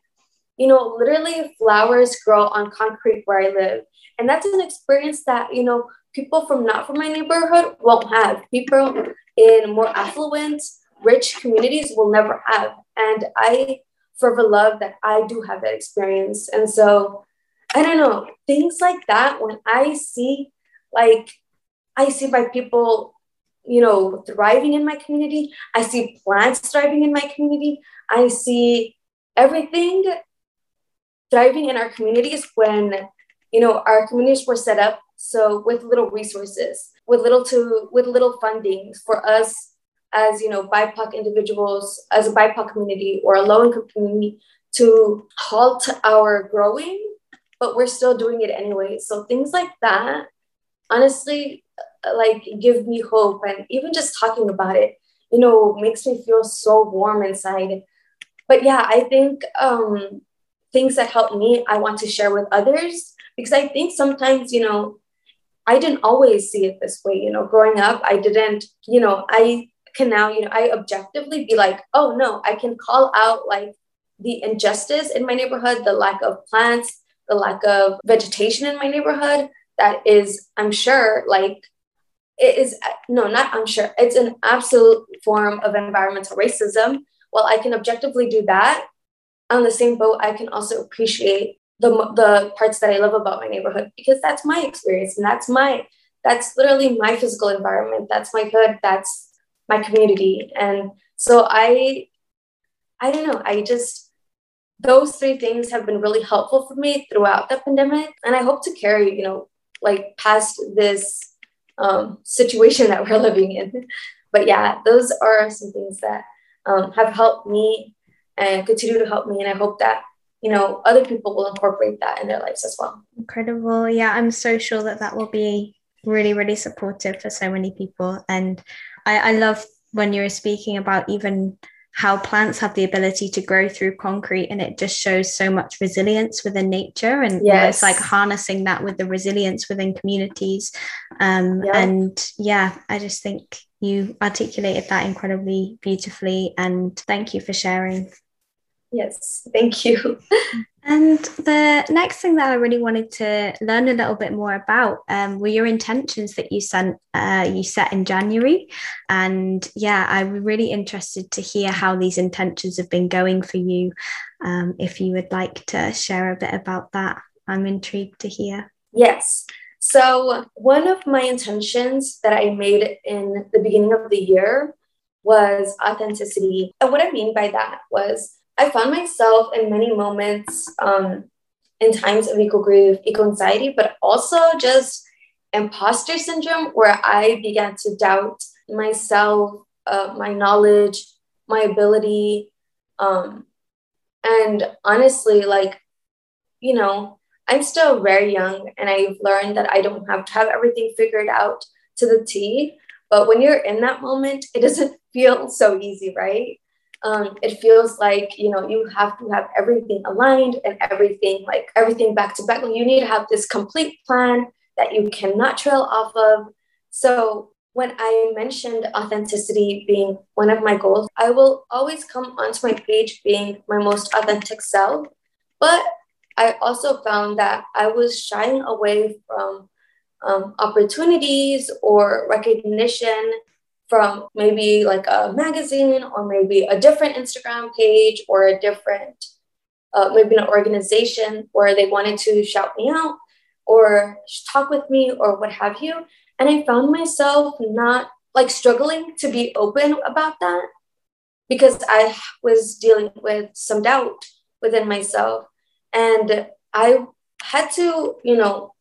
you know literally flowers grow on concrete where i live. And that's an experience that you know people from not from my neighborhood won't have. People in more affluent rich communities will never have. And i fervor love that I do have that experience. And so I don't know, things like that, when I see like I see my people, you know, thriving in my community, I see plants thriving in my community, I see everything thriving in our communities when you know our communities were set up so with little resources with little to with little funding for us as you know BIPOC individuals, as a BIPOC community or a low income community to halt our growing, but we're still doing it anyway. So things like that, honestly, like give me hope, and even just talking about it, you know, makes me feel so warm inside. But yeah, I think um, things that help me, I want to share with others because I think sometimes, you know, I didn't always see it this way. You know, growing up, I didn't, you know, I can now, you know, I objectively be like, oh no, I can call out like the injustice in my neighborhood, the lack of plants, the lack of vegetation in my neighborhood. That is, I'm sure, like it is no, not I'm sure. It's an absolute form of environmental racism. Well, I can objectively do that. On the same boat, I can also appreciate the the parts that I love about my neighborhood because that's my experience and that's my that's literally my physical environment. That's my hood. That's my community. And so i i don't know. I just those three things have been really helpful for me throughout the pandemic. And i hope to carry you know like past this um, situation that we're living in. But yeah those are some things that um, have helped me and continue to help me. And i hope that you know other people will incorporate that in their lives as well. Incredible. Yeah i'm so sure that that will be really really supportive for so many people. And I, I love when you were speaking about even how plants have the ability to grow through concrete and it just shows so much resilience within nature. And yes. it's like harnessing that with the resilience within communities. Um, yeah. and yeah i just think you articulated that incredibly beautifully. And thank you for sharing yes thank you And the next thing that I really wanted to learn a little bit more about um, were your intentions that you sent uh, you set in January, and yeah, I'm really interested to hear how these intentions have been going for you. Um, if you would like to share a bit about that, I'm intrigued to hear. Yes. So one of my intentions that I made in the beginning of the year was authenticity, and what I mean by that was I found myself in many moments um, in times of eco grief, eco anxiety, but also just imposter syndrome, where I began to doubt myself, uh, my knowledge, my ability. Um, and honestly, like, you know, I'm still very young and I've learned that I don't have to have everything figured out to the T. But when you're in that moment, it doesn't feel so easy, right? Um, it feels like you know you have to have everything aligned and everything like everything back to back. You need to have this complete plan that you cannot trail off of. So when i mentioned authenticity being one of my goals i will always come onto my page being my most authentic self. But i also found that i was shying away from um, opportunities or recognition from maybe like a magazine or maybe a different Instagram page or a different, uh, maybe an organization where they wanted to shout me out or talk with me or what have you. And I found myself not like struggling to be open about that because I was dealing with some doubt within myself. And I had to, you know,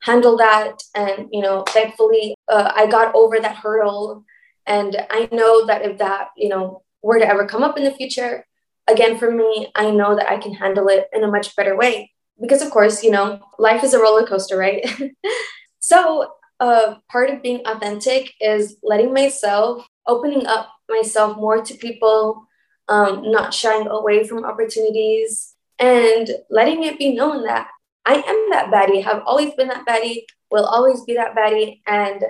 handle that. And, you know, thankfully, uh, I got over that hurdle. And I know that if that, you know, were to ever come up in the future, again, for me, I know that I can handle it in a much better way. Because, of course, you know, life is a roller coaster, right? so, uh, part of being authentic is letting myself, opening up myself more to people, um, not shying away from opportunities, and letting it be known that I am that baddie, have always been that baddie, will always be that baddie, and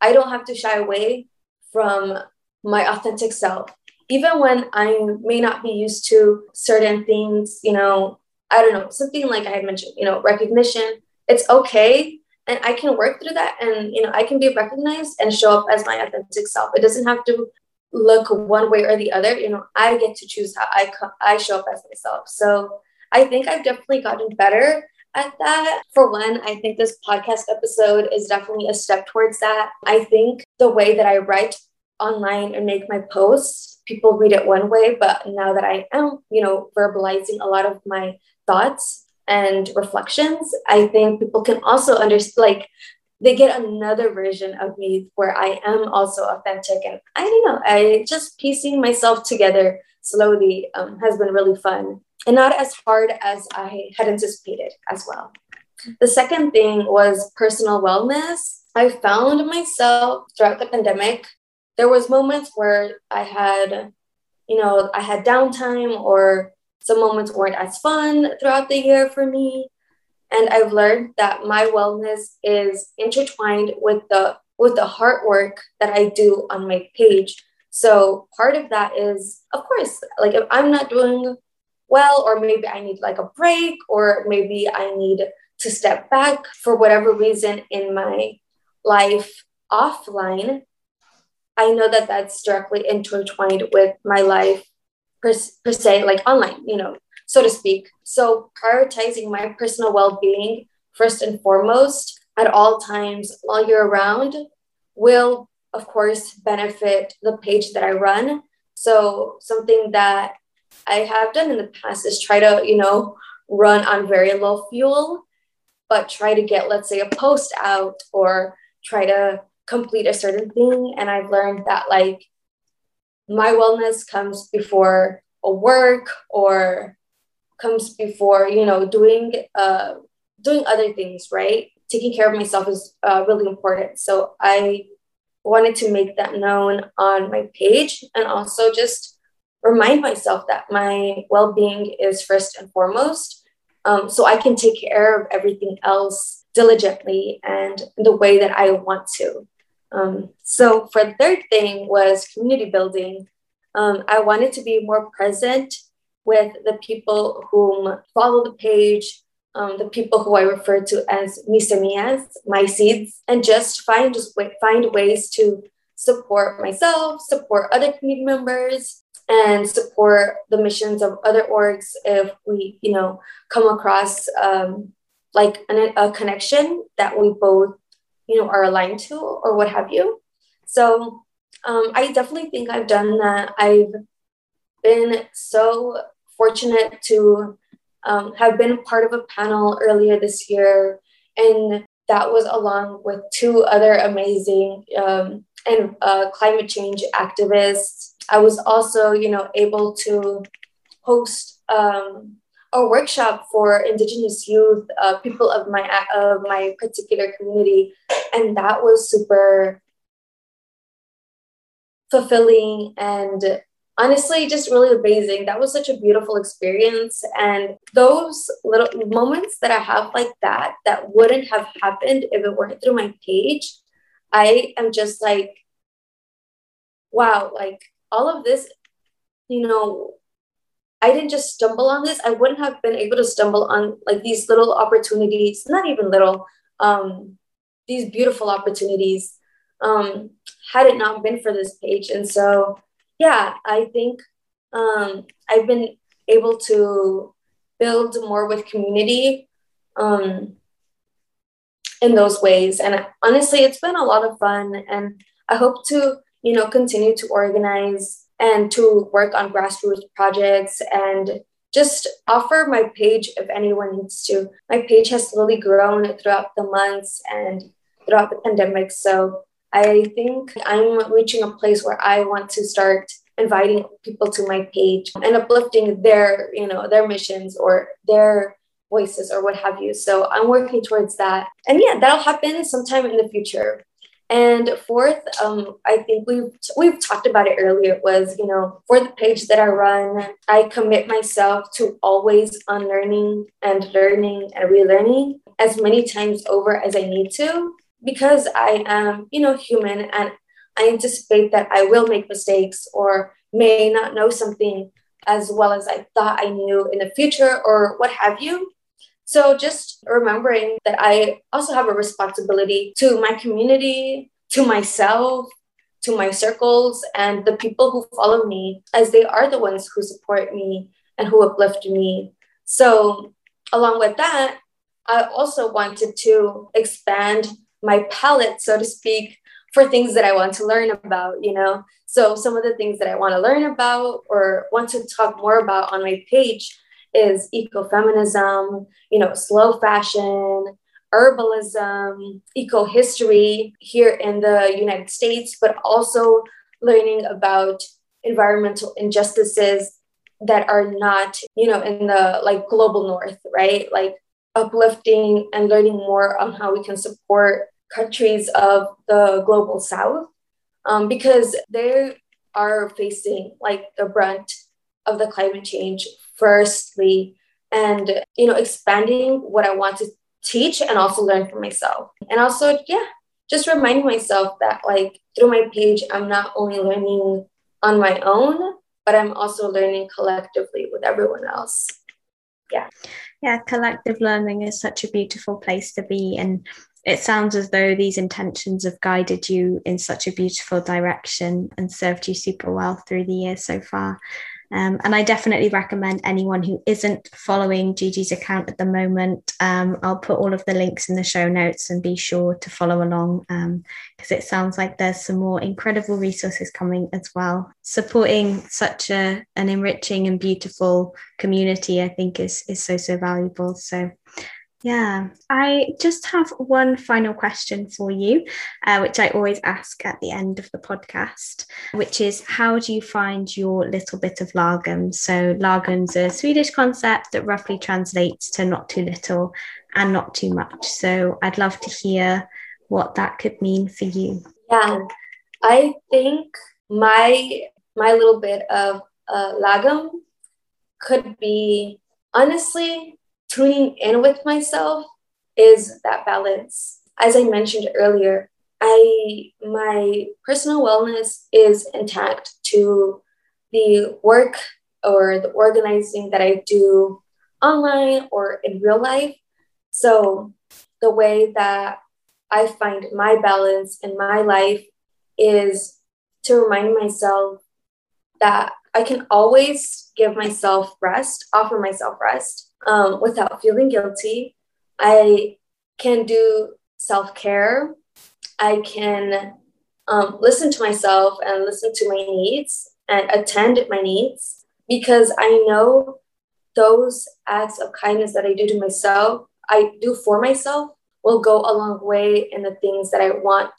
I don't have to shy away from my authentic self. Even when I may not be used to certain things, you know, I don't know, something like I had mentioned, you know, recognition, it's okay. And I can work through that and, you know, I can be recognized and show up as my authentic self. It doesn't have to look one way or the other. You know, I get to choose how I, co- I show up as myself. So I think I've definitely gotten better at that. For one, I think this podcast episode is definitely a step towards that. I think the way that I write online and make my posts, people read it one way, but now that I am, you know, verbalizing a lot of my thoughts and reflections, I think people can also understand, like, they get another version of me where I am also authentic. And I don't know, I just piecing myself together slowly um, has been really fun and not as hard as I had anticipated as well. The second thing was personal wellness. I found myself throughout the pandemic, there was moments where I had, you know, I had downtime or some moments weren't as fun throughout the year for me. And I've learned that my wellness is intertwined with the with the hard work that I do on my page. So part of that is, of course, like if I'm not doing well, or maybe I need like a break, or maybe I need to step back for whatever reason in my life offline, I know that that's directly intertwined with my life per, per se, like online, you know, so to speak. So prioritizing my personal well being first and foremost at all times while you're around will, of course, benefit the page that I run. So something that I have done in the past is try to, you know, run on very low fuel, but try to get, let's say, a post out or try to complete a certain thing. And I've learned that like my wellness comes before a work or comes before, you know, doing uh doing other things, right? Taking care of myself is uh, really important. So I wanted to make that known on my page and also just remind myself that my well being is first and foremost. Um, so I can take care of everything else diligently and the way that I want to. Um, so for the third thing was community building. Um, I wanted to be more present with the people whom follow the page, um, the people who I refer to as mis semillas, my seeds, and just find just find ways to support myself, support other community members, and support the missions of other orgs if we, you know, come across um, like an, a connection that we both, you know, are aligned to or what have you. So um, I definitely think I've done that. I've been so fortunate to um, have been part of a panel earlier this year, and that was along with two other amazing um, and uh, climate change activists I was also, you know, able to host um, a workshop for Indigenous youth, uh, people of my of my particular community, and that was super fulfilling and honestly just really amazing. That was such a beautiful experience, and those little moments that I have like that that wouldn't have happened if it weren't through my page. I am just like, wow, like all of this, you know, I didn't just stumble on this. I wouldn't have been able to stumble on like these little opportunities, not even little, um, these beautiful opportunities, um, had it not been for this page. And so, yeah, I think um, I've been able to build more with community um, in those ways. And honestly, it's been a lot of fun. And I hope to you know, continue to organize and to work on grassroots projects and just offer my page if anyone needs to. My page has slowly grown throughout the months and throughout the pandemic. So I think I'm reaching a place where I want to start inviting people to my page and uplifting their, you know, their missions or their voices or what have you. So I'm working towards that. And yeah, that'll happen sometime in the future. And fourth, um, I think we've we've talked about it earlier. Was you know for the page that I run, I commit myself to always unlearning and learning and relearning as many times over as I need to because I am you know human and I anticipate that I will make mistakes or may not know something as well as I thought I knew in the future or what have you. So just remembering that I also have a responsibility to my community, to myself, to my circles, and the people who follow me, as they are the ones who support me and who uplift me. So, along with that, I also wanted to expand my palette, so to speak, for things that I want to learn about, you know. So, some of the things that I want to learn about or want to talk more about on my page is ecofeminism, you know, slow fashion, herbalism, eco history here in the United States, but also learning about environmental injustices that are not, you know, in the like global north, right? Like uplifting and learning more on how we can support countries of the global south um, because they are facing like the brunt of the climate change firstly and you know expanding what i want to teach and also learn for myself. And also yeah just reminding myself that like through my page i'm not only learning on my own but i'm also learning collectively with everyone else. Yeah. Yeah collective learning is such a beautiful place to be and it sounds as though these intentions have guided you in such a beautiful direction and served you super well through the year so far um, and I definitely recommend anyone who isn't following Gigi's account at the moment. Um, I'll put all of the links in the show notes and be sure to follow along because um, it sounds like there's some more incredible resources coming as well. Supporting such a, an enriching and beautiful community, I think, is, is so, so valuable. So yeah, I just have one final question for you, uh, which I always ask at the end of the podcast, which is how do you find your little bit of lagom? So, lagom's a Swedish concept that roughly translates to not too little and not too much. So, I'd love to hear what that could mean for you. Yeah, I think my my little bit of uh, lagom could be honestly tuning in with myself is that balance. As I mentioned earlier, I my personal wellness is intact to the work or the organizing that I do online or in real life. So the way that I find my balance in my life is to remind myself that I can always give myself rest, offer myself rest, um, without feeling guilty. I can do self care. I can um, listen to myself and listen to my needs and attend my needs because I know those acts of kindness that I do to myself, I do for myself, will go a long way in the things that I want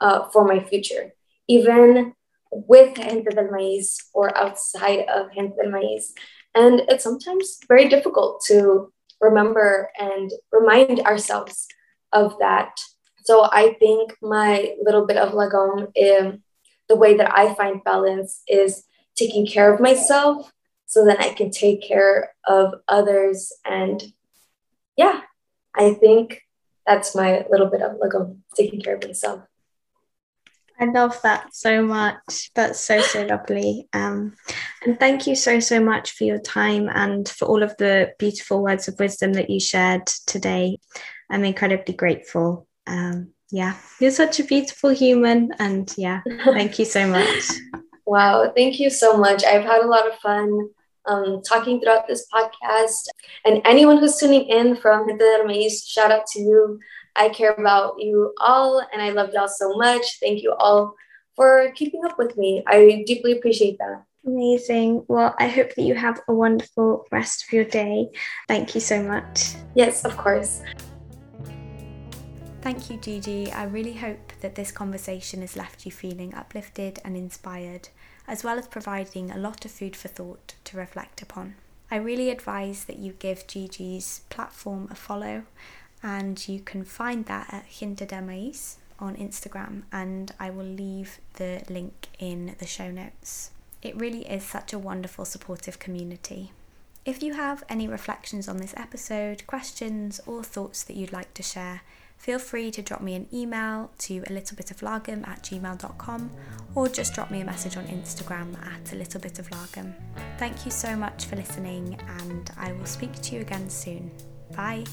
uh, for my future. Even with Gente del Maíz or outside of Gente del Maíz. And it's sometimes very difficult to remember and remind ourselves of that. So I think my little bit of lagom, um, the way that I find balance is taking care of myself so then I can take care of others. And yeah, I think that's my little bit of lagom, taking care of myself. I love that so much. That's so, so lovely. Um, and thank you so, so much for your time and for all of the beautiful words of wisdom that you shared today. I'm incredibly grateful. Um, yeah, you're such a beautiful human. And yeah, thank you so much. wow, thank you so much. I've had a lot of fun um, talking throughout this podcast. And anyone who's tuning in from del Maíz, shout out to you. I care about you all and I love y'all so much. Thank you all for keeping up with me. I deeply appreciate that. Amazing. Well, I hope that you have a wonderful rest of your day. Thank you so much. Yes, of course. Thank you, Gigi. I really hope that this conversation has left you feeling uplifted and inspired, as well as providing a lot of food for thought to reflect upon. I really advise that you give Gigi's platform a follow, and you can find that at Gente del Maíz on Instagram, and I will leave the link in the show notes. It really is such a wonderful, supportive community. If you have any reflections on this episode, questions, or thoughts that you'd like to share, feel free to drop me an email to a little bit of lagom at gmail.com or just drop me a message on Instagram at a little bit of lagom. Thank you so much for listening, and I will speak to you again soon. Bye.